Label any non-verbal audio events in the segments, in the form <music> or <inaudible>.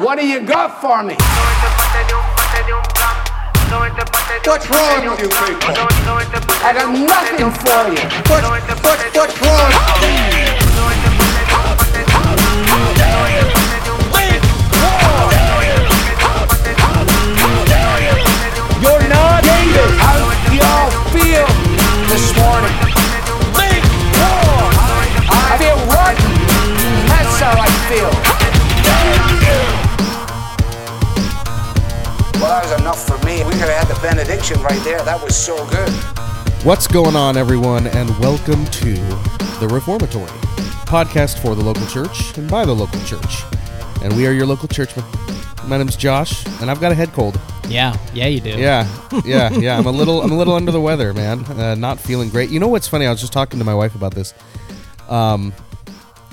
What do you got for me? What's wrong with you people? I got nothing for you. What, what, what's wrong? Right there. That was so good. What's going on, everyone, and welcome to the Reformatory podcast for the local church and by the local church. And we are your local churchmen. My name's Josh, and I've got a head cold. Yeah, yeah, you do. Yeah, <laughs> yeah, yeah. I'm a little, I'm a little under the weather, man. Uh, not feeling great. You know what's funny? I was just talking to my wife about this. Um,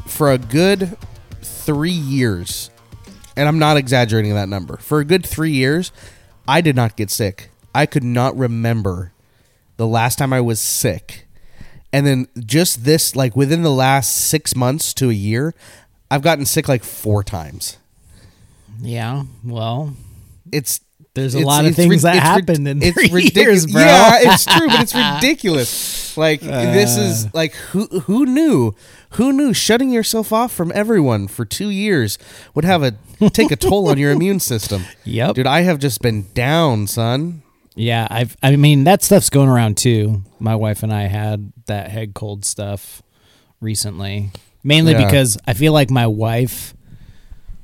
for a good three years, and I'm not exaggerating that number. For a good three years, I did not get sick. I could not remember the last time I was sick. And then just this, like within the last six months to a year, I've gotten sick like four times. Yeah. Well, It's There's a it's- lot of it's things that happened in it's three <laughs> ridiculous. years, bro. Yeah, it's true, but it's <laughs> ridiculous. Like this Uh. is like who who knew who knew shutting yourself off from everyone for two years would have a take a toll on your immune system. <laughs> Yep. dude, I have just been down, son. Yeah. I've. I mean, that stuff's going around too. My wife and I had that head cold stuff recently, mainly Yeah. because I feel like my wife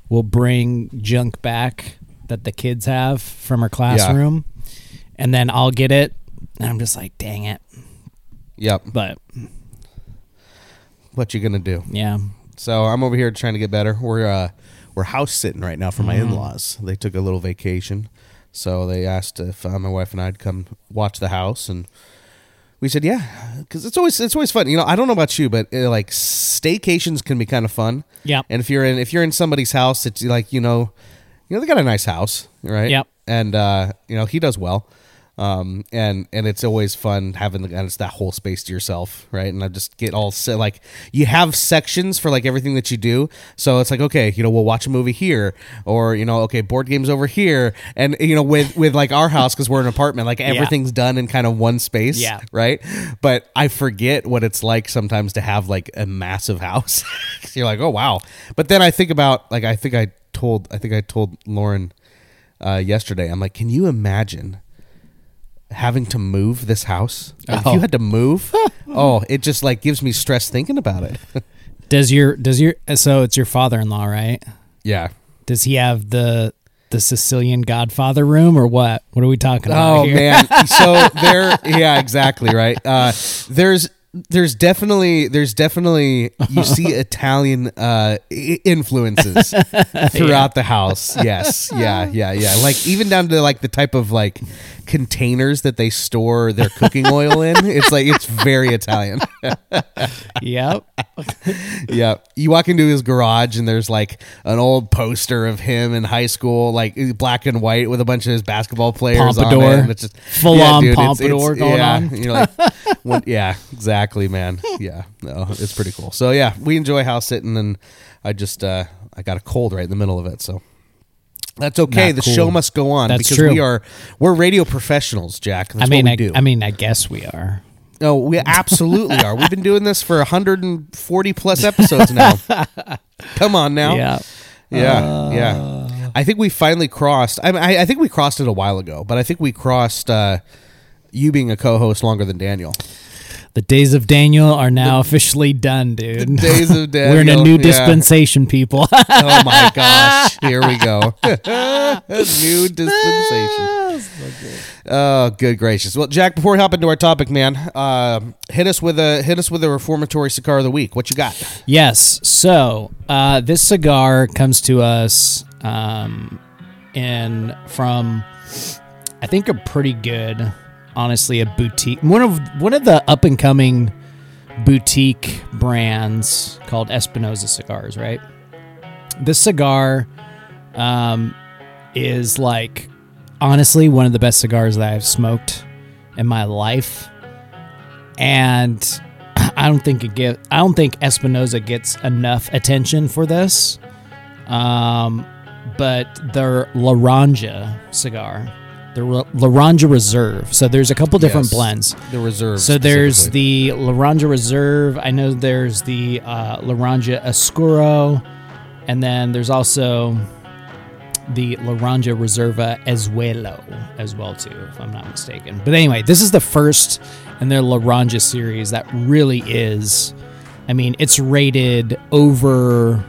will bring junk back that the kids have from her classroom, and then I'll get it, and I'm just like, dang it. Yep. But What you gonna do? yeah, So I'm over here trying to get better. We're uh, we're house sitting right now for my Mm-hmm. in-laws. They took a little vacation, so they asked if uh, my wife and I'd come watch the house, and we said yeah, because it's always it's always fun. You know, I don't know about you, but uh, like staycations can be kind of fun. Yep. And if you're in if you're in somebody's house, it's like you know, you know they got a nice house, right? Yep. And uh, you know he does well. Um and and it's always fun having the and it's that whole space to yourself, right? And I just get all set like you have sections for like everything that you do. So it's like okay, you know, we'll watch a movie here, or you know, okay, board games over here, and you know, with with like our house because we're an apartment, like everything's done in kind of one space, Yeah. right? But I forget what it's like sometimes to have like a massive house. <laughs> You're like, oh wow. But then I think about like I think I told I think I told Lauren uh, yesterday. I'm like, can you imagine having to move this house? Like, If Oh. you had to move, <laughs> oh, it just like gives me stress thinking about it. <laughs> does your does your so it's your father-in-law, right? yeah. Does he have the the Sicilian Godfather room or what? What are we talking about Oh here? man. <laughs> So there yeah, exactly, right. Uh there's there's definitely there's definitely you see <laughs> Italian uh i- influences <laughs> throughout the house. Yes. Yeah, yeah, yeah. Like even down to like the type of like containers that they store their cooking oil in. It's like it's very Italian. <laughs> Yep. yep. You walk into his garage and there's like an old poster of him in high school, like black and white with a bunch of his basketball players Pompadour. on it. It's just Full on pompadour going yeah, on. You're like, what, yeah, exactly, man. <laughs> Yeah. No, it's pretty cool. So yeah, we enjoy house sitting and I just uh I got a cold right in the middle of it, so that's okay. Not the cool. show must go on That's because true. we are we're radio professionals, Jack. That's I mean, I, do. I mean, I guess we are. No, we absolutely are. We've been doing this for 140 plus episodes now. <laughs> Come on now. Yeah. Yeah, yeah. I think we finally crossed. I, mean, I, I think we crossed it a while ago, but I think we crossed uh, you being a co-host longer than Daniel. The days of Daniel are now officially done, dude. The days of Daniel. <laughs> We're in a new yeah. dispensation, people. <laughs> Oh my <laughs> gosh! Here we go. A new dispensation. Oh, good gracious! Well, Jack, before we hop into our topic, man, uh, hit us with a hit us with a reformatory cigar of the week. What you got? Yes. So uh, this cigar comes to us um, in from, I think, a pretty good, honestly, a boutique one of one of the up and coming boutique brands called Espinosa Cigars. Right. This cigar um, is like honestly one of the best cigars that I've smoked in my life, and <clears throat> I don't think it get I don't think Espinosa gets enough attention for this. Um, but their Laranja cigar, the Ra- Laranja Reserve. So there's a couple different Yes. blends. The reserve. So there's the Laranja Reserve. I know there's the uh, Laranja Oscuro, and then there's also the Laranja Reserva Azulejo as well too, if I'm not mistaken. But anyway, this is the first in their Laranja series that really is. I mean, it's rated over.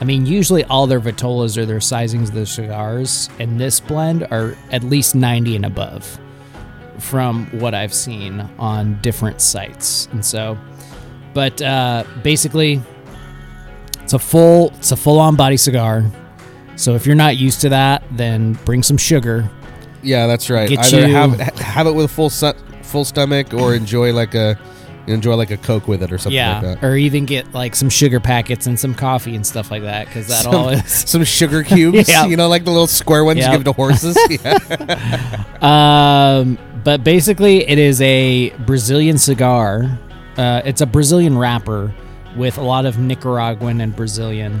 I mean, usually all their Vitolas or their sizings of their cigars, and this blend are at least 90 and above from what I've seen on different sites. And so, but uh, basically, it's a full it's a full on body cigar. So if you're not used to that, then bring some sugar. yeah, that's right. Get Either you- have have it with a full su- full stomach, or enjoy like a enjoy like a coke with it or something yeah, like that. or even get like some sugar packets and some coffee and stuff like that because that all is. <laughs> Some sugar cubes, <laughs> Yeah. you know, like the little square ones Yep. you give to horses. <laughs> yeah. Um, but basically, it is a Brazilian cigar. Uh, it's a Brazilian wrapper with a lot of Nicaraguan and Brazilian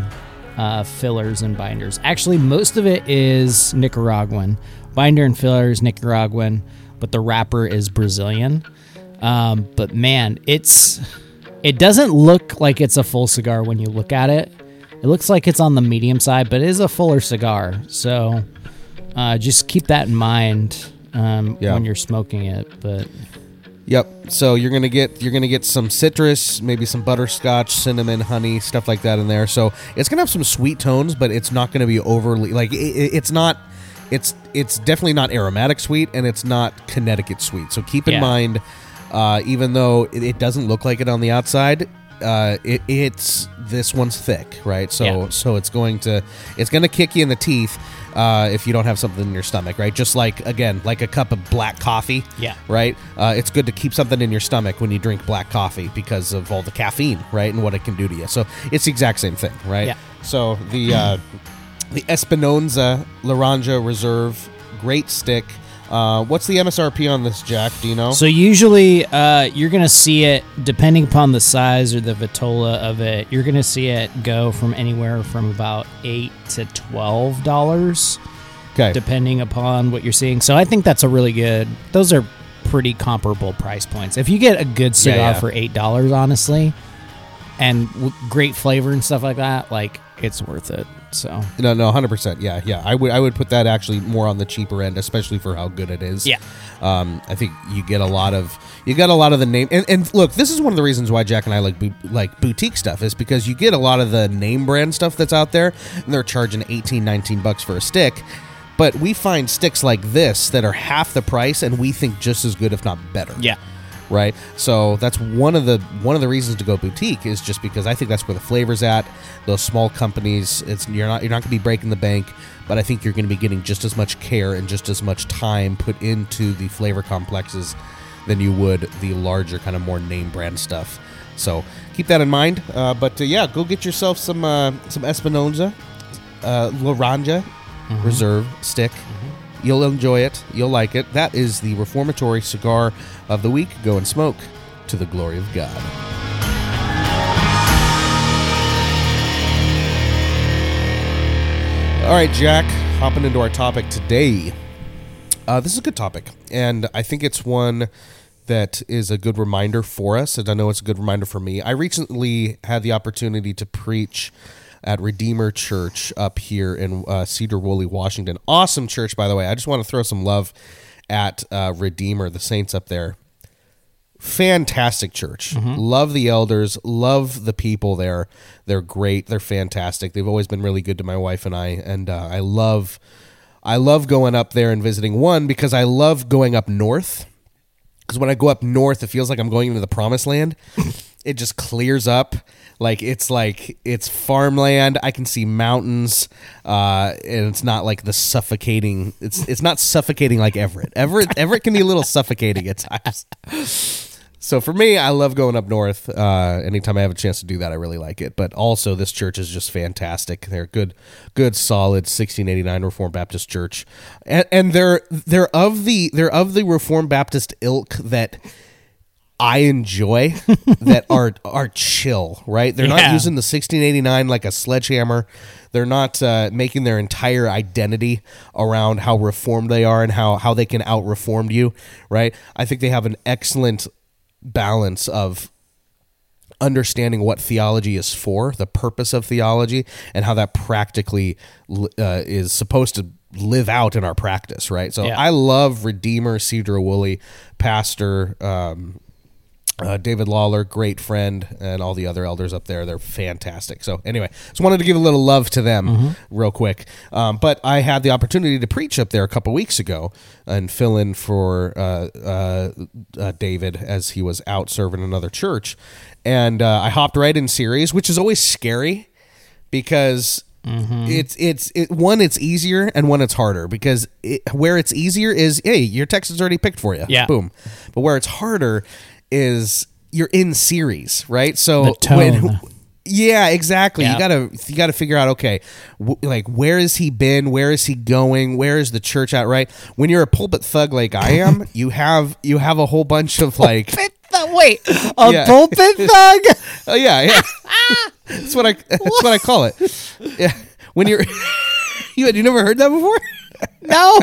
uh, fillers and binders. Actually, most of it is Nicaraguan. Binder and fillers Nicaraguan, but the wrapper is Brazilian. Um, but man, it's it doesn't look like it's a full cigar when you look at it. It looks like it's on the medium side, but it is a fuller cigar. So uh, just keep that in mind um, Yeah. when you're smoking it. But Yep. So you're gonna get you're gonna get some citrus, maybe some butterscotch, cinnamon, honey, stuff like that in there. So it's gonna have some sweet tones, but it's not gonna be overly like it, it- it's not. It's it's definitely not aromatic sweet, and it's not Connecticut sweet. So keep in Yeah. mind, uh, even though it, it doesn't look like it on the outside, uh, it, it's this one's thick, right? So Yeah. so it's going to it's going to kick you in the teeth uh, if you don't have something in your stomach, right? Just like again, like a cup of black coffee, Yeah. right? Uh, it's good to keep something in your stomach when you drink black coffee because of all the caffeine, right, and what it can do to you. So it's the exact same thing, right? Yeah. So the uh, the Espinosa Laranja Reserve, great stick. Uh, what's the MSRP on this, Jack? Do you know? so usually uh, you're gonna see it depending upon the size or the vitola of it. You're gonna see it go from anywhere from about eight to twelve dollars. okay. depending upon what you're seeing. So I think that's a really good. Those are pretty comparable price points. If you get a good cigar yeah. for eight dollars, honestly, and w- great flavor and stuff like that, like it's worth it. So No, no, hundred percent. Yeah, yeah. I would, I would put that actually more on the cheaper end, especially for how good it is. Yeah. Um, I think you get a lot of, you get a lot of the name, and, and look, this is one of the reasons why Jack and I like, bu- like boutique stuff is because you get a lot of the name brand stuff that's out there, and they're charging 18, 19 bucks for a stick. But we find sticks like this that are half the price, and we think just as good, if not better yeah, right? So that's one of the one of the reasons to go boutique is just because I think that's where the flavor's at. Those small companies, it's you're not you're not going to be breaking the bank, but I think you're going to be getting just as much care and just as much time put into the flavor complexes than you would the larger kind of more name brand stuff. So keep that in mind. Uh, but uh, yeah, go get yourself some uh, some Espinosa, uh, Laranja Reserve stick. You'll enjoy it. You'll like it. That is the reformatory cigar of the week. Go and smoke to the glory of God. All right, Jack, hopping into our topic today. Uh, this is a good topic, and I think it's one that is a good reminder for us, and I know it's a good reminder for me. I recently had the opportunity to preach at Redeemer Church up here in uh, Sedro-Woolley, Washington. Awesome church, by the way. I just want to throw some love at uh, Redeemer, the saints up there. Fantastic church. Love the elders. Love the people there. They're great. They're fantastic. They've always been really good to my wife and I, and uh, I love. I love going up there and visiting one because I love going up north because when I go up north, it feels like I'm going into the promised land. <laughs> it just clears up. Like it's like it's farmland. I can see mountains, uh, and it's not like the suffocating. It's it's not suffocating like Everett. Everett Everett can be a little <laughs> suffocating at times. So for me, I love going up north. Uh, anytime I have a chance to do that, I really like it. But also, this church is just fantastic. They're good, good, solid 1689 Reformed Baptist church, and, and they're they're of the they're of the Reformed Baptist ilk that I enjoy <laughs> that are are chill. Right? They're not using the 1689 like a sledgehammer. They're not uh, making their entire identity around how reformed they are and how how they can out reformed you. Right? I think they have an excellent balance of understanding what theology is for, the purpose of theology, and how that practically uh, is supposed to live out in our practice, right? So Yeah. I love Redeemer Sedro-Woolley, Pastor um, uh, David Lawler, great friend, and all the other elders up there. They're fantastic. So, anyway, just wanted to give a little love to them real quick. Um, but I had the opportunity to preach up there a couple weeks ago and fill in for uh, uh, uh, David as he was out serving another church. And uh, I hopped right in series, which is always scary because it's it's it, one it's easier and one it's harder because it, where it's easier is hey your text is already picked for you Yeah. boom but where it's harder is you're in series right so tone. yeah exactly Yeah. you gotta you gotta figure out okay w- like where has he been where is he going where is the church at right when you're a pulpit thug like i am <laughs> you have you have a whole bunch of like Wait, a Yeah. pulpit <laughs> thug? Oh yeah, yeah. <laughs> that's what I. That's what I call it. Yeah. When you're, you had you never heard that before? No,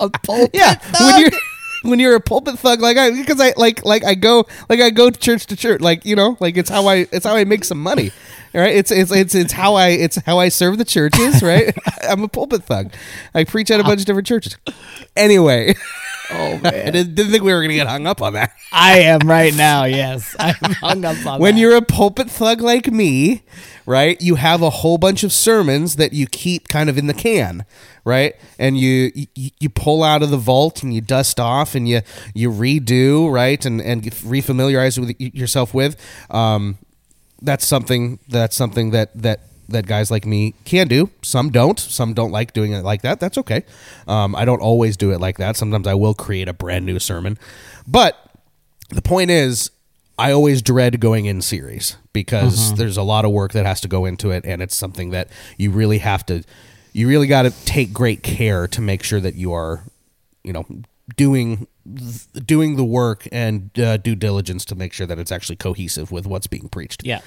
a pulpit Yeah. thug. When you're when you're a pulpit thug like I because I like like I go like I go church to church like you know like it's how I it's how I make some money. right it's it's it's it's how I it's how I serve the churches, <laughs> right? I'm a pulpit thug. I preach at a bunch of different churches. Anyway, <laughs> oh I man, didn't, didn't think we were gonna get hung up on that. <laughs> I am right now. Yes, <laughs> I'm hung up on that. when that. you're a pulpit thug like me, right? You have a whole bunch of sermons that you keep kind of in the can, right? And you you, you pull out of the vault and you dust off and you you redo, right? And and refamiliarize with yourself with. Um, that's something that's something that that that guys like me can do. Some don't. Some don't like doing it like that. That's okay. Um, I don't always do it like that. Sometimes I will create a brand new sermon, but the point is i always dread going in series because there's a lot of work that has to go into it and it's something that you really have to you really got to take great care to make sure that you are you know doing doing the work and uh, due diligence to make sure that it's actually cohesive with what's being preached yeah,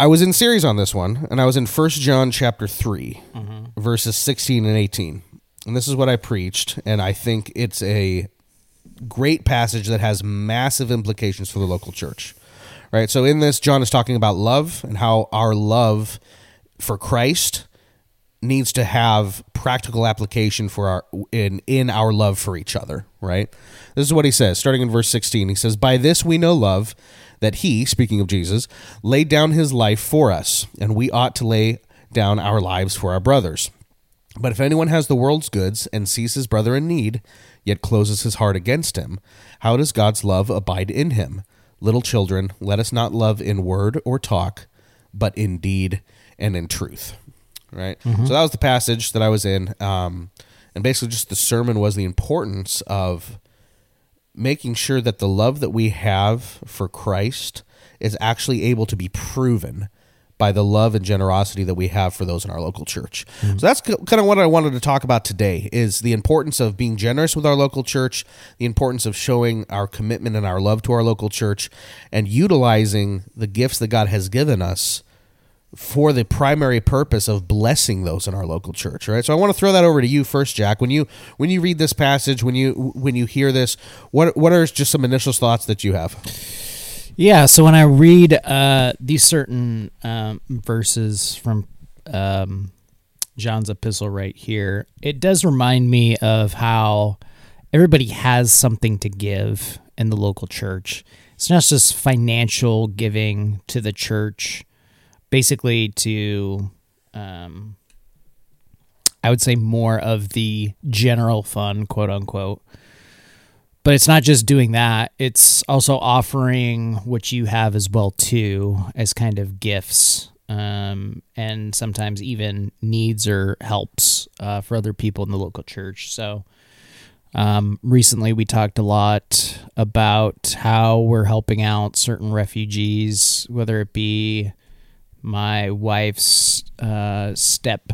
I was in series on this one, and I was in First John chapter 3 Mm-hmm. verses sixteen and eighteen, and this is what I preached, and I think it's a great passage that has massive implications for the local church. Right. So in this, John is talking about love and how our love for Christ needs to have practical application for our in in our love for each other right this is what he says starting in verse 16 he says by this we know love that he speaking of jesus laid down his life for us and we ought to lay down our lives for our brothers. But if anyone has the world's goods and sees his brother in need yet closes his heart against him how does god's love abide in him? Little children let us not love in word or talk but in deed and in truth. Right? So that was the passage that I was in, um, and basically just the sermon was the importance of making sure that the love that we have for Christ is actually able to be proven by the love and generosity that we have for those in our local church. Mm-hmm. So that's kind of what I wanted to talk about today is the importance of being generous with our local church, the importance of showing our commitment and our love to our local church and utilizing the gifts that God has given us for the primary purpose of blessing those in our local church right? So i want to throw that over to you first jack. When you when you read this passage when you when you hear this what what are just some initial thoughts that you have? Yeah, so when I read uh, these certain um, verses from um, John's epistle right here, it does remind me of how everybody has something to give in the local church. It's not just financial giving to the church, basically to, um, I would say, more of the general fun, quote unquote. But it's not just doing that. It's also offering what you have as well too as kind of gifts um, and sometimes even needs or helps uh, for other people in the local church. So um, recently we talked a lot about how we're helping out certain refugees whether it be my wife's uh, step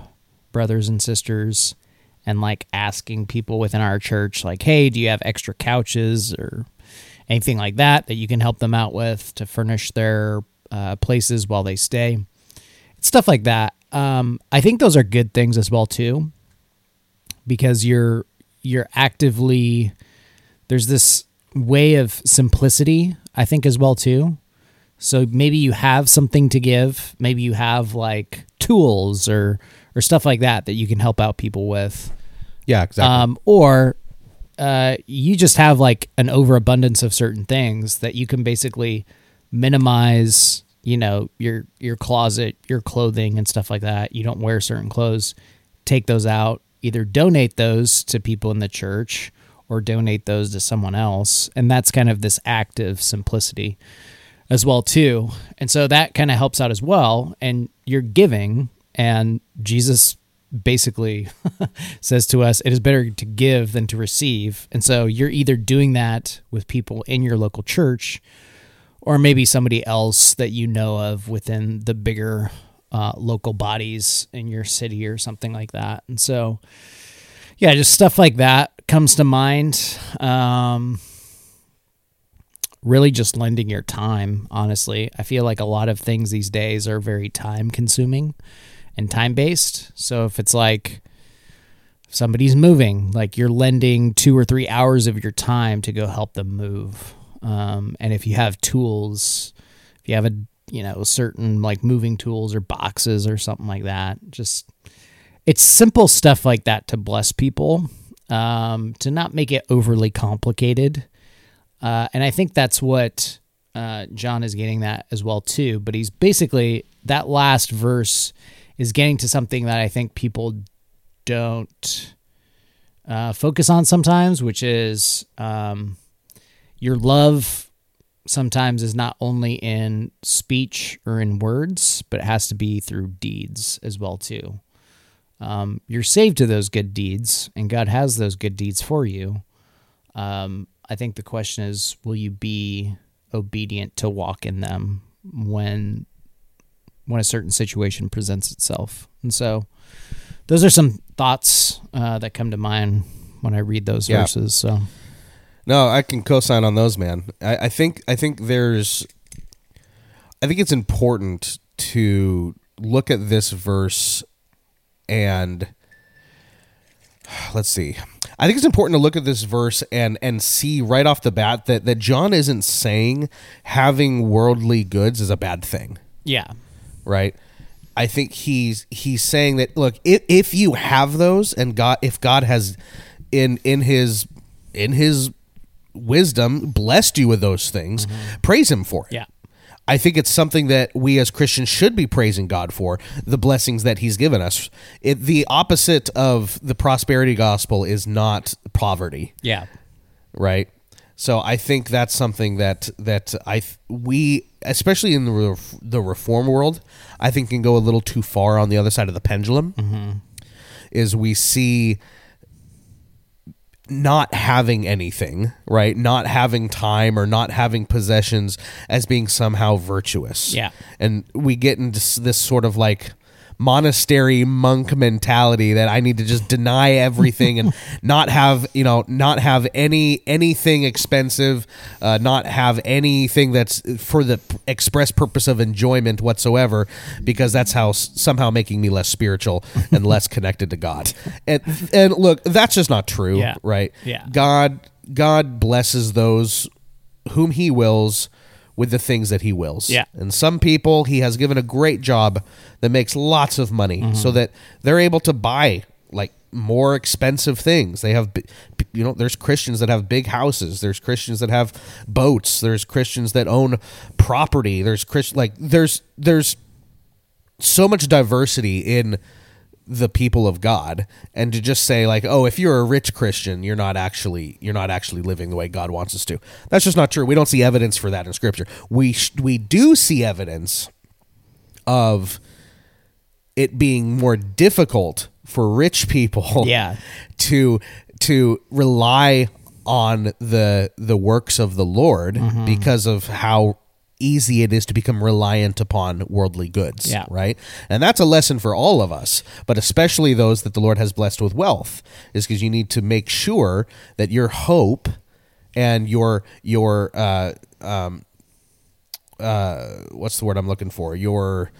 brothers and sisters and like asking people within our church, like, hey, do you have extra couches or anything like that that you can help them out with to furnish their uh, places while they stay? It's stuff like that. Um, I think those are good things as well too, because you're you're actively there's this way of simplicity I think as well too. So maybe you have something to give. Maybe you have like tools or or stuff like that that you can help out people with. Yeah, exactly. Um, or uh, you just have like an overabundance of certain things that you can basically minimize. You know your your closet, your clothing, and stuff like that. You don't wear certain clothes. Take those out. Either donate those to people in the church or donate those to someone else. And that's kind of this act of simplicity as well too. And so that kind of helps out as well. And you're giving, and Jesus basically <laughs> says to us, it is better to give than to receive. And so you're either doing that with people in your local church or maybe somebody else that you know of within the bigger uh, local bodies in your city or something like that. And so, yeah, just stuff like that comes to mind. Um, really just lending your time, honestly. I feel like a lot of things these days are very time consuming and time based. So if it's like somebody's moving, like you're lending two or three hours of your time to go help them move. Um, and if you have tools, if you have a you know certain like moving tools or boxes or something like that, just it's simple stuff like that to bless people, um, to not make it overly complicated. Uh, and I think that's what uh, John is getting that as well too. But he's basically that last verse is getting to something that I think people don't uh, focus on sometimes, which is um, your love sometimes is not only in speech or in words, but it has to be through deeds as well too. Um, you're saved to those good deeds, and God has those good deeds for you. Um, I think the question is, will you be obedient to walk in them when when a certain situation presents itself. And so those are some thoughts uh, that come to mind when I read those Yeah. verses. So No, I can co-sign on those, man. I, I think I think there's, I think it's important to look at this verse and let's see. I think it's important to look at this verse and and see right off the bat that that John isn't saying having worldly goods is a bad thing yeah, right? I think he's he's saying that look, if, if you have those and God if God has in in his in his wisdom blessed you with those things, mm-hmm. praise him for it. yeah, I think it's something that we as Christians should be praising God for the blessings that He's given us. It, the opposite of the prosperity gospel is not poverty yeah, right? So I think that's something that that I we especially in the the reform world, I think can go a little too far on the other side of the pendulum. Mm-hmm. Is we see not having anything, right? Not having time or not having possessions as being somehow virtuous. Yeah. And we get into this sort of like monastery monk mentality that I need to just deny everything and <laughs> not have, you know, not have any anything expensive, uh, not have anything that's for the express purpose of enjoyment whatsoever because that's how somehow making me less spiritual and <laughs> less connected to God. And and look, that's just not true, Yeah. right? Yeah. God God blesses those whom he wills with the things that he wills. Yeah. And some people he has given a great job that makes lots of money Mm-hmm. so that they're able to buy like more expensive things. They have you know there's Christians that have big houses, there's Christians that have boats, there's Christians that own property, there's Christ like there's there's so much diversity in the people of God and to just say like oh if you're a rich Christian you're not actually you're not actually living the way God wants us to that's just not true we don't see evidence for that in scripture we sh- we do see evidence of it being more difficult for rich people <laughs> Yeah. to to rely on the the works of the Lord Mm-hmm. because of how easy it is to become reliant upon worldly goods Yeah. right and that's a lesson for all of us but especially those that the Lord has blessed with wealth is because you need to make sure that your hope and your your uh um uh what's the word I'm looking for your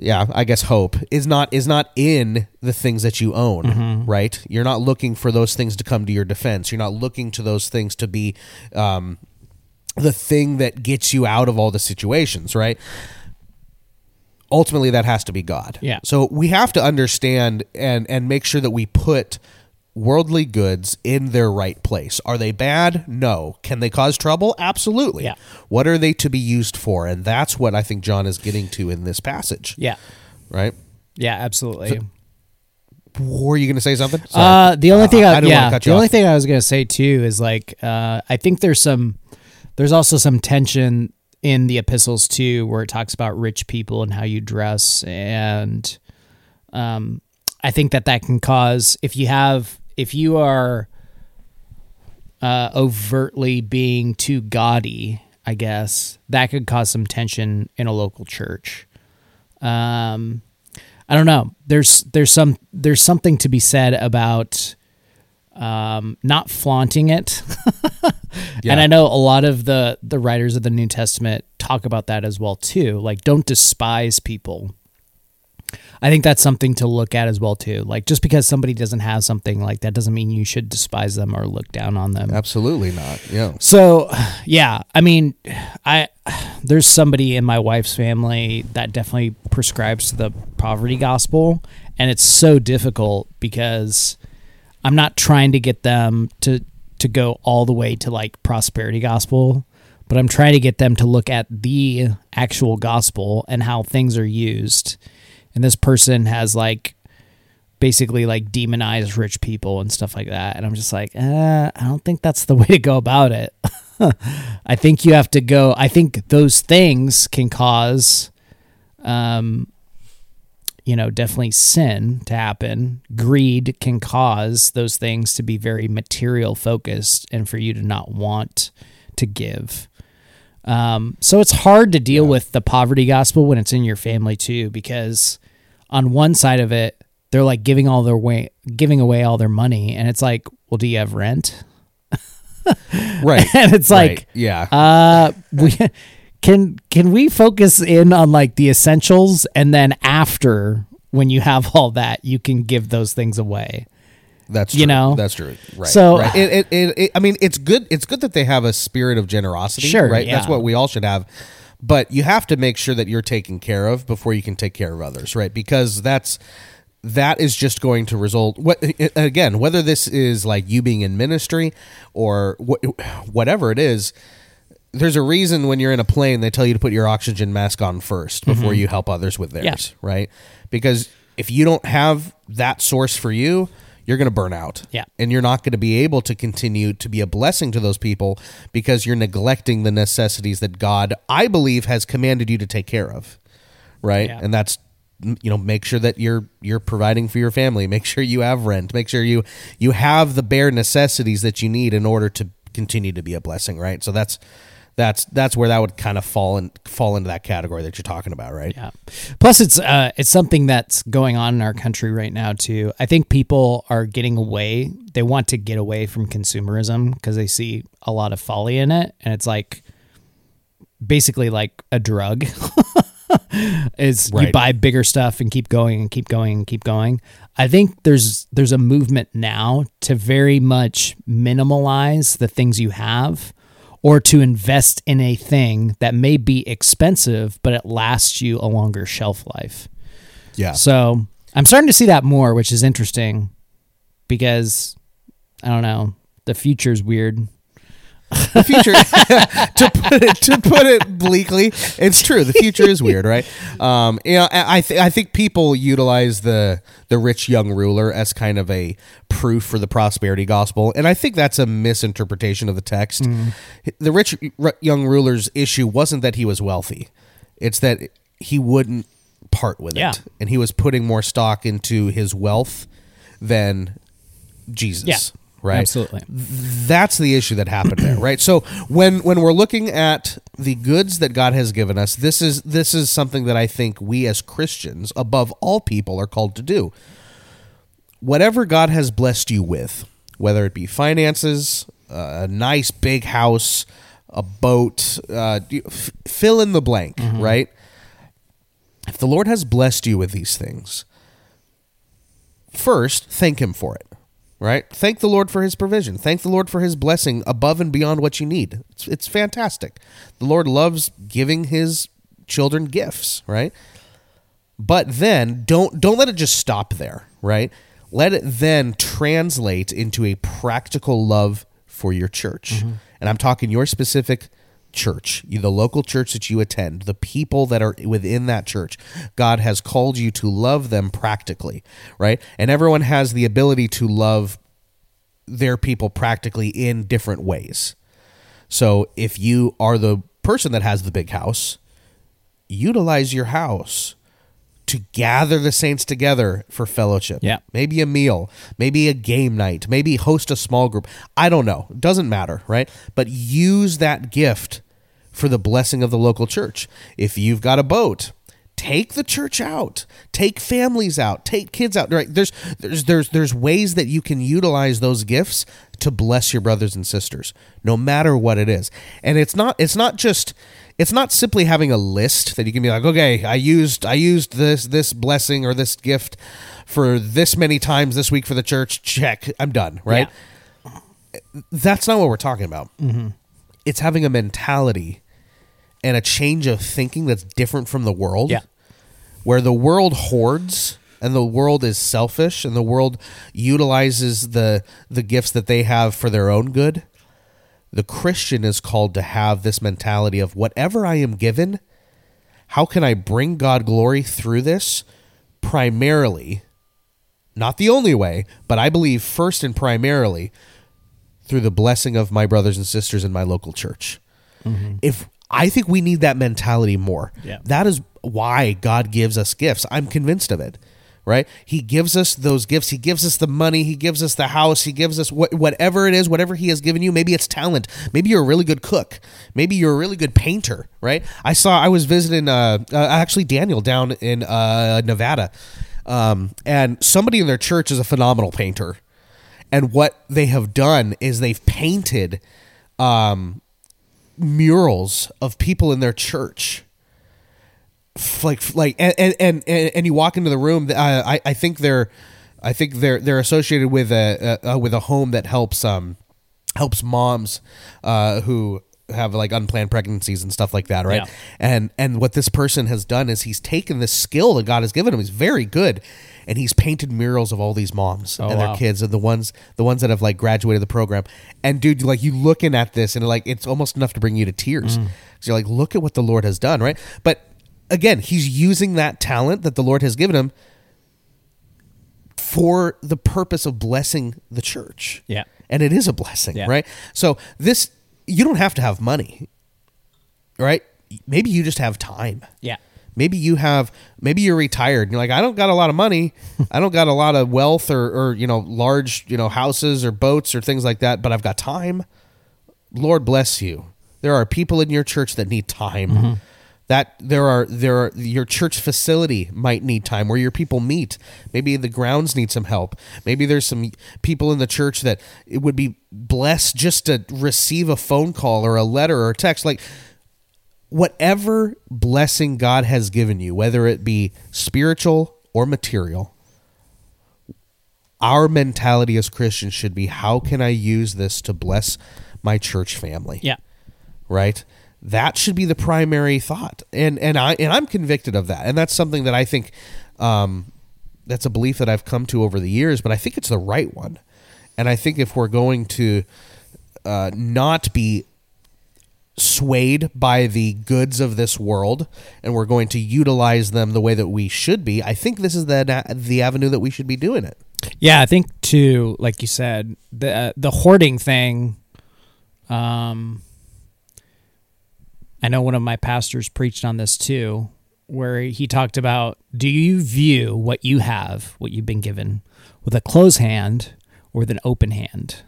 yeah i guess hope is not is not in the things that you own Mm-hmm. right you're not looking for those things to come to your defense you're not looking to those things to be um, the thing that gets you out of all the situations right ultimately that has to be god Yeah. so we have to understand and and make sure that we put worldly goods in their right place are they bad no can they cause trouble absolutely Yeah. what are they to be used for and that's what i think john is getting to in this passage Yeah. right Yeah, absolutely. were you going to say something Sorry. Uh, the only thing, I, I yeah, cut the only off. thing I was gonna say too is like, uh, I think there's some, there's also some tension in the epistles too, where it talks about rich people and how you dress, and um, I think that that can cause if you have if you are uh, overtly being too gaudy, I guess that could cause some tension in a local church. Um, I don't know. There's there's some there's something to be said about um, not flaunting it. Yeah. <laughs> And I know a lot of the the writers of the New Testament talk about that as well too. Like don't despise people. I think that's something to look at as well too. Like just because somebody doesn't have something like that doesn't mean you should despise them or look down on them. absolutely not yeah So, yeah, I mean, I there's somebody in my wife's family that definitely prescribes to the poverty gospel, and it's so difficult because I'm not trying to get them to to go all the way to like prosperity gospel, but I'm trying to get them to look at the actual gospel and how things are used. And this person has like basically like demonized rich people and stuff like that. And I'm just like, uh, I don't think that's the <laughs> way to go about it. <laughs> I think you have to go. I think those things can cause, um, you know, definitely sin to happen. Greed can cause those things to be very material focused and for you to not want to give. Um, so it's hard to deal with the poverty gospel when it's in your family too, because on one side of it, they're like giving all their way, giving away all their money, and it's like, well, do you have rent? <laughs> right And it's like, Right. yeah uh, we can can we focus in on like the essentials, and then after when you have all that, you can give those things away. That's you know? that's true. Right. So- right. It, it, it, it- I mean, it's good. It's good that they have a spirit of generosity. Sure, right. That's what we all should have. But you have to make sure that you're taken care of before you can take care of others, right? Because that's that is just going to result. What again? Whether this is like you being in ministry or wh- whatever it is, there's a reason when you're in a plane they tell you to put your oxygen mask on first before you help others with theirs, Mm-hmm. Yeah. right? Because if you don't have that source for you, you're going to burn out. Yeah. And you're not going to be able to continue to be a blessing to those people because you're neglecting the necessities that God, I believe, has commanded you to take care of. Right? Yeah. And that's you know make sure that you're you're providing for your family make sure you have rent make sure you you have the bare necessities that you need in order to continue to be a blessing right so that's that's that's where that would kind of fall in fall into that category that you're talking about right Yeah. Plus, it's uh, it's something that's going on in our country right now too. I think people are getting away. They want to get away from consumerism because they see a lot of folly in it, and it's like basically like a drug. <laughs> is you buy bigger stuff and keep going and keep going and keep going. I think there's there's a movement now to very much minimalize the things you have or to invest in a thing that may be expensive, but it lasts you a longer shelf life. Yeah. So I'm starting to see that more, which is interesting because I don't know. The future's weird. The future <laughs> to put it to put it bleakly it's true. The future is weird right? Um you know i I, th- I think people utilize the the rich young ruler as kind of a proof for the prosperity gospel and i think that's a misinterpretation of the text. The rich r- young ruler's issue wasn't that he was wealthy. It's that he wouldn't part with Yeah. it and he was putting more stock into his wealth than jesus. Yeah. Right? Absolutely. that's the issue that happened there right? So when when we're looking at the goods that god has given us this is this is something that i think we as christians above all people are called to do. Whatever god has blessed you with whether it be finances a nice big house a boat uh, f- fill in the blank right? If the lord has blessed you with these things first thank him for it right? Thank the lord for his provision. Thank the lord for his blessing above and beyond what you need. It's, it's fantastic. The lord loves giving his children gifts right? But then don't don't let it just stop there right? Let it then translate into a practical love for your church. Mm-hmm. And i'm talking your specific church the local church that you attend the people that are within that church god has called you to love them practically right? And everyone has the ability to love their people practically in different ways. So if you are the person that has the big house utilize your house to gather the saints together for fellowship. Yeah. Maybe a meal, maybe a game night, maybe host a small group. I don't know. It Doesn't matter, right? But use that gift for the blessing of the local church. If you've got a boat, take the church out. Take families out. Take kids out. Right? There's there's there's there's ways that you can utilize those gifts to bless your brothers and sisters, no matter what it is. And it's not it's not just it's not simply having a list that you can be like, okay, I used I used this this blessing or this gift for this many times this week for the church. Check, I'm done. Right? That's not what we're talking about. Mm-hmm. It's having a mentality and a change of thinking that's different from the world. Yeah. Where the world hoards and the world is selfish and the world utilizes the the gifts that they have for their own good the Christian is called to have this mentality of whatever I am given, how can I bring God glory through this? Primarily, not the only way, but I believe first and primarily through the blessing of my brothers and sisters in my local church. Mm-hmm. If I think we need that mentality more. Yeah. That is why God gives us gifts. I'm convinced of it. Right? He gives us those gifts. He gives us the money. He gives us the house. He gives us what, whatever it is, whatever He has given you. Maybe it's talent. Maybe you're a really good cook. Maybe you're a really good painter. Right? I saw. I was visiting. Uh, uh actually Daniel down in uh, Nevada, um, and somebody in their church is a phenomenal painter. And what they have done is they've painted um, murals of people in their church. Like like and and and, and you walk into the room uh, I I think they're I think they're they're associated with a, a with a home that helps um helps moms uh who have like unplanned pregnancies and stuff like that right? Yeah. and and what this person has done is he's taken this skill that God has given him. He's very good and he's painted murals of all these moms Oh, and their wow. kids and the ones the ones that have like graduated the program and dude like you looking at this and like it's almost enough to bring you to tears Mm. so you're like look at what the lord has done right but again he's using that talent that the lord has given him for the purpose of blessing the church Yeah. and it is a blessing Yeah. right so this you don't have to have money right maybe you just have time Yeah. Maybe you have maybe you're retired and you're like i don't got a lot of money. <laughs> I don't got a lot of wealth or, or you know large you know houses or boats or things like that but i've got time. Lord bless you. There are people in your church that need time. Mm-hmm. That there are there are your church facility might need time where your people meet. Maybe the grounds need some help. Maybe there's some people in the church that it would be blessed just to receive a phone call or a letter or a text. Like whatever blessing God has given you, whether it be spiritual or material, our mentality as Christians should be how can I use this to bless my church family? Yeah. right? That should be the primary thought, and and I and I'm convicted of that, and that's something that I think um, that's a belief that I've come to over the years, but I think it's the right one, and I think if we're going to uh, not be swayed by the goods of this world and we're going to utilize them the way that we should be i think this is the the avenue that we should be doing it Yeah, I think too, like you said, the uh, the hoarding thing. Um, I know one of my pastors preached on this too, where he talked about: Do you view what you have, what you've been given, with a closed hand or with an open hand?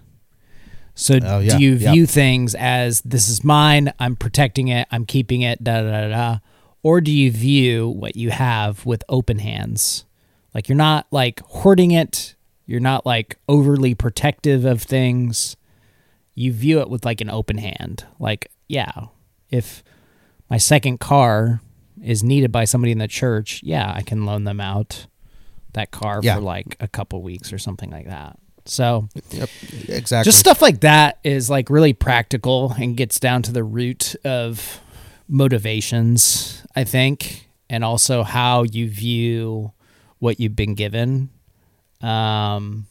So, Oh, yeah, do you view things as this is mine, I'm protecting it, I'm keeping it, da da da da, or do you view what you have with open hands? Like you're not like hoarding it, you're not like overly protective of things. You view it with like an open hand. Like, yeah, if my second car is needed by somebody in the church, yeah, I can loan them out that car Yeah. for like a couple weeks or something like that. So, yep exactly just stuff like that is like really practical and gets down to the root of motivations, I think, and also how you view what you've been given. Um,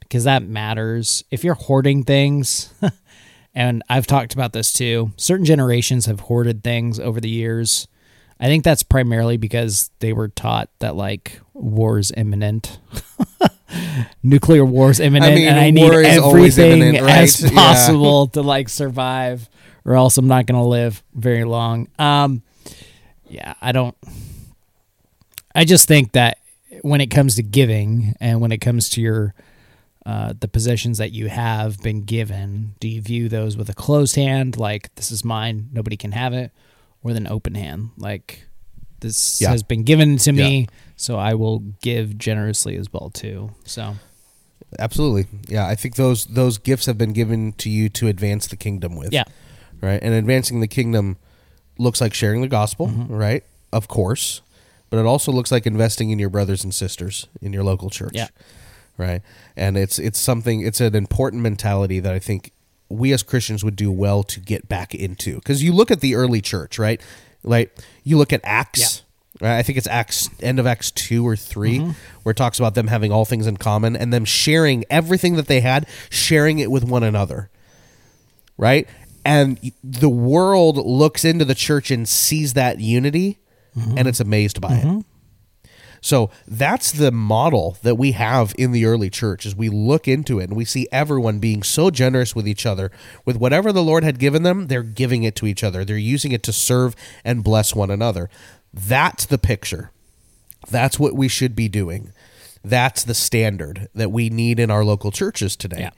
because that matters. If you're hoarding things, <laughs> and I've talked about this too, certain generations have hoarded things over the years. I think that's primarily because they were taught that like war is imminent. <laughs> Nuclear war is imminent, mean, and I need war is always everything imminent, right? as <laughs> Yeah. possible to like survive, or else I'm not going to live very long. Um, yeah, I don't. I just think that when it comes to giving and when it comes to your uh, the possessions that you have been given, do you view those with a closed hand, like this is mine, nobody can have it, or with an open hand, like this Yeah. has been given to me, so I will give generously as well too. So absolutely. Yeah i think those those gifts have been given to you to advance the kingdom with. Yeah, right? And advancing the kingdom looks like sharing the gospel Mm-hmm. right? Of course. But it also looks like investing in your brothers and sisters in your local church. Yeah. right? And it's it's something it's an important mentality that i think we as christians would do well to get back into. Because you look at the early church right like you look at acts right? i think it's acts end of acts 2 or 3 Mm-hmm. where it talks about them having all things in common and them sharing everything that they had sharing it with one another right? And the world looks into the church and sees that unity and it's amazed by it. So that's the model that we have in the early church as we look into it and we see everyone being so generous with each other with whatever the Lord had given them, they're giving it to each other. They're using it to serve and bless one another. That's the picture. That's what we should be doing. That's the standard that we need in our local churches today. Yeah.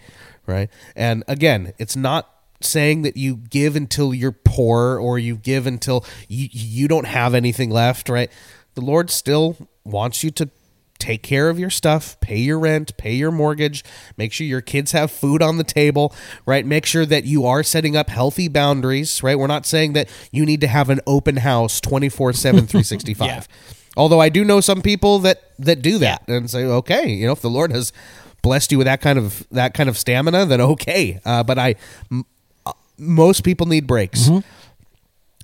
Right? And again, it's not saying that you give until you're poor or you give until you, you don't have anything left, right? The Lord still wants you to take care of your stuff, pay your rent, pay your mortgage, make sure your kids have food on the table, right? Make sure that you are setting up healthy boundaries, right? We're not saying that you need to have an open house 24/7 <laughs> 365. Although I do know some people that that do that and say, okay, you know, if the Lord has blessed you with that kind of that kind of stamina, then okay. Uh, but I, m- uh, most people need breaks.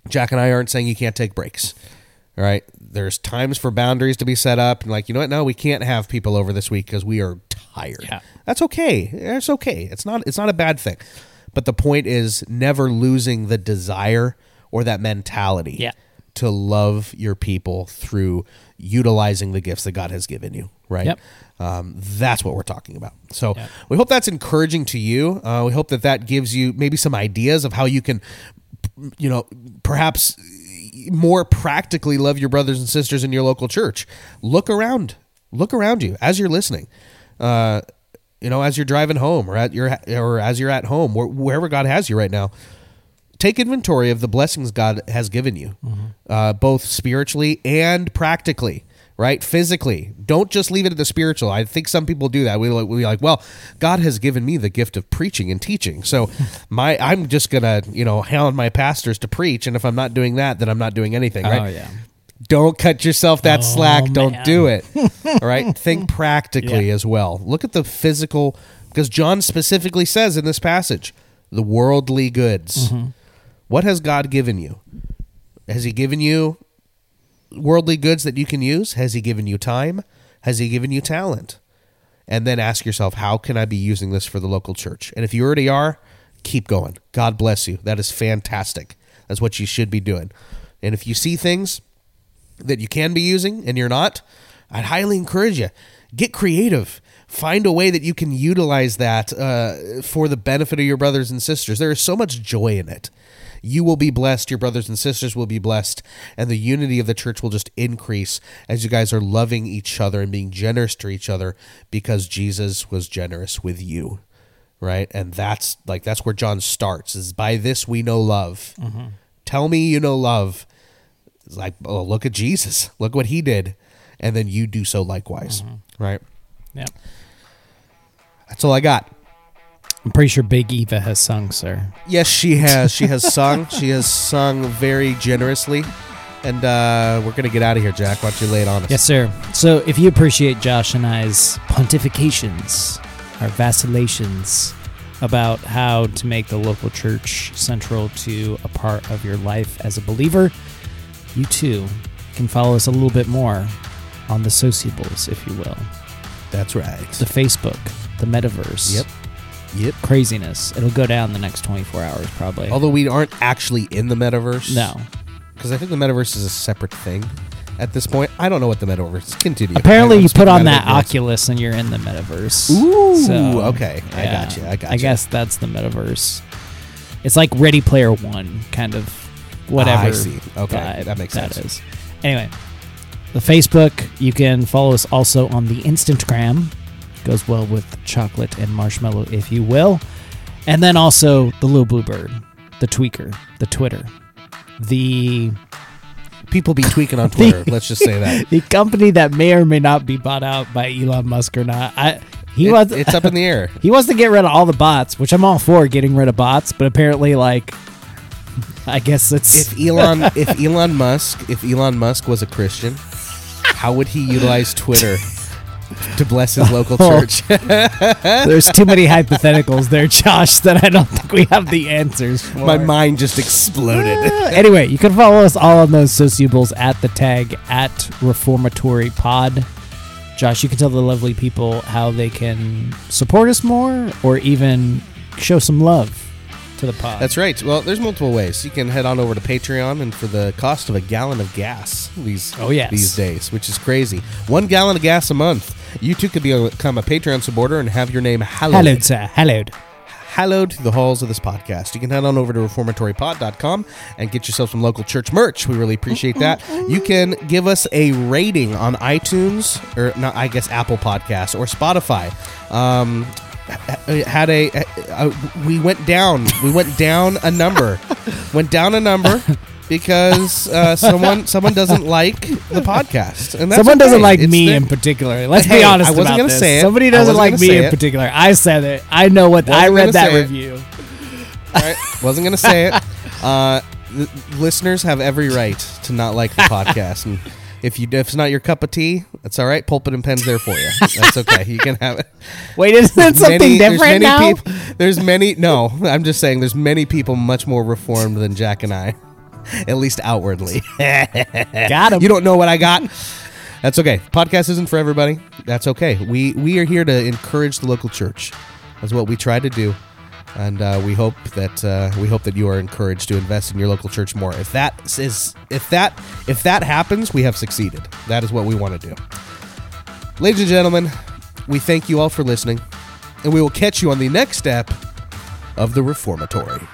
Jack and I aren't saying you can't take breaks. Right, there's times for boundaries to be set up, and like you know what, no, we can't have people over this week because we are tired. Yeah. That's okay. It's okay. It's not. It's not a bad thing. But the point is never losing the desire or that mentality Yeah. to love your people through utilizing the gifts that God has given you. Right. Yep. Um, that's what we're talking about. So Yeah. we hope that's encouraging to you. Uh, we hope that that gives you maybe some ideas of how you can, you know, perhaps more practically love your brothers and sisters in your local church. Look around. Look around you as you're listening. Uh, you know, as you're driving home or at your or as you're at home, where, wherever God has you right now take inventory of the blessings God has given you, uh, both spiritually and practically. Right, physically. Don't just leave it at the spiritual. I think some people do that. We like, we like, well, God has given me the gift of preaching and teaching, so <laughs> my I'm just gonna, you know, hound my pastors to preach, and if I'm not doing that, then I'm not doing anything. Oh, right? Oh yeah. Don't cut yourself that oh, slack. Don't do it. All <laughs> right. Think practically Yeah. as well. Look at the physical, because John specifically says in this passage, the worldly goods. Mm-hmm. What has God given you? Has He given you worldly goods that you can use? Has He given you time? Has He given you talent? And then ask yourself, how can I be using this for the local church? And if you already are, keep going. God bless you. That is fantastic. That's what you should be doing. And if you see things that you can be using and you're not, I'd highly encourage you get creative. Find a way that you can utilize that uh, for the benefit of your brothers and sisters. There is so much joy in it. You will be blessed. Your brothers and sisters will be blessed. And the unity of the church will just increase as you guys are loving each other and being generous to each other because Jesus was generous with you. Right. And that's like, that's where John starts is by this we know love. Mm-hmm. Tell me you know love. It's like, oh, look at Jesus. Look what he did. And then you do so likewise. Mm-hmm. Right. Yeah. That's all I got. I'm pretty sure Big Eva has sung, sir. Yes, she has. She has sung. She has sung very generously. And uh, we're going to get out of here, Jack. Why don't you lay it on us? Yes, sir. So if you appreciate Josh and I's pontifications, our vacillations about how to make the local church central to a part of your life as a believer, you too can follow us a little bit more on the sociables, if you will. That's right. The Facebook, the metaverse. Yep. Yep. Craziness. It'll go down the next 24 hours, probably. Although we aren't actually in the metaverse. no. Because I think the metaverse is a separate thing at this point. I don't know what the metaverse is. Continue. Apparently, you put on that. Oculus and you're in the metaverse. Ooh, okay. I got you. I got I guess that's the metaverse. It's like Ready Player One, kind of whatever. Ah, I see. Okay, that makes that sense. is. Anyway, the Facebook. You can follow us also on the Instagram. Goes well with chocolate and marshmallow, if you will. And then also the Little Blue Bird, the Tweaker, the Twitter, the People be tweaking on <laughs> Twitter. let's just say that. the company that may or may not be bought out by Elon Musk or not. I he It- was it's up in the air. <laughs> he wants to get rid of all the bots, which I'm all for getting rid of bots, but apparently like I guess it's If Elon, if Elon Musk, if Elon Musk was a Christian, how would he utilize Twitter <laughs> to bless his local <laughs> Oh. church? <laughs> there's too many hypotheticals there, Josh, that I don't think we have the answers for. My mind just exploded. <laughs> Uh, anyway, you can follow us all on those sociables at the tag at Reformatory Pod. Josh, you can tell the lovely people how they can support us more or even show some love to the pod. That's right. Well, there's multiple ways. You can head on over to Patreon, and for the cost of a gallon of gas these Oh, yes. these days, which is crazy, one gallon of gas a month, you too could become a Patreon supporter and have your name hallowed, Hallowed, sir. Hallowed. hallowed through the halls of this podcast. You can head on over to reformatorypod.com and get yourself some local church merch. We really appreciate that. You can give us a rating on iTunes or not, I guess Apple Podcasts or Spotify. Um, had a uh, we went down we went down a number <laughs> went down a number because uh, <laughs> someone someone doesn't like the podcast and that's Someone doesn't like It's me their- in particular. Let's Hey, be honest I wasn't gonna say it. Somebody doesn't like me in it. particular. I said it. I know what I Wasn't read that review. All <laughs> right, wasn't gonna say it. Uh, the listeners have every right to not like the podcast, and if you if it's not your cup of tea, that's all right. Pulpit and pen's there for you. That's okay. You can have it. Wait, isn't it something Many- there's different many now? People, there's many. No, I'm just saying. There's many people much more reformed than Jack and I, <laughs> at least outwardly. <laughs> Got him. You don't know what I got. That's okay. Podcast isn't for everybody. That's okay. We we are here to encourage the local church. That's what we try to do, and uh, we hope that uh, we hope that you are encouraged to invest in your local church more. If that is if that if that happens, we have succeeded. That is what we want to do. Ladies and gentlemen, we thank you all for listening, and we will catch you on the next step of the reformatory.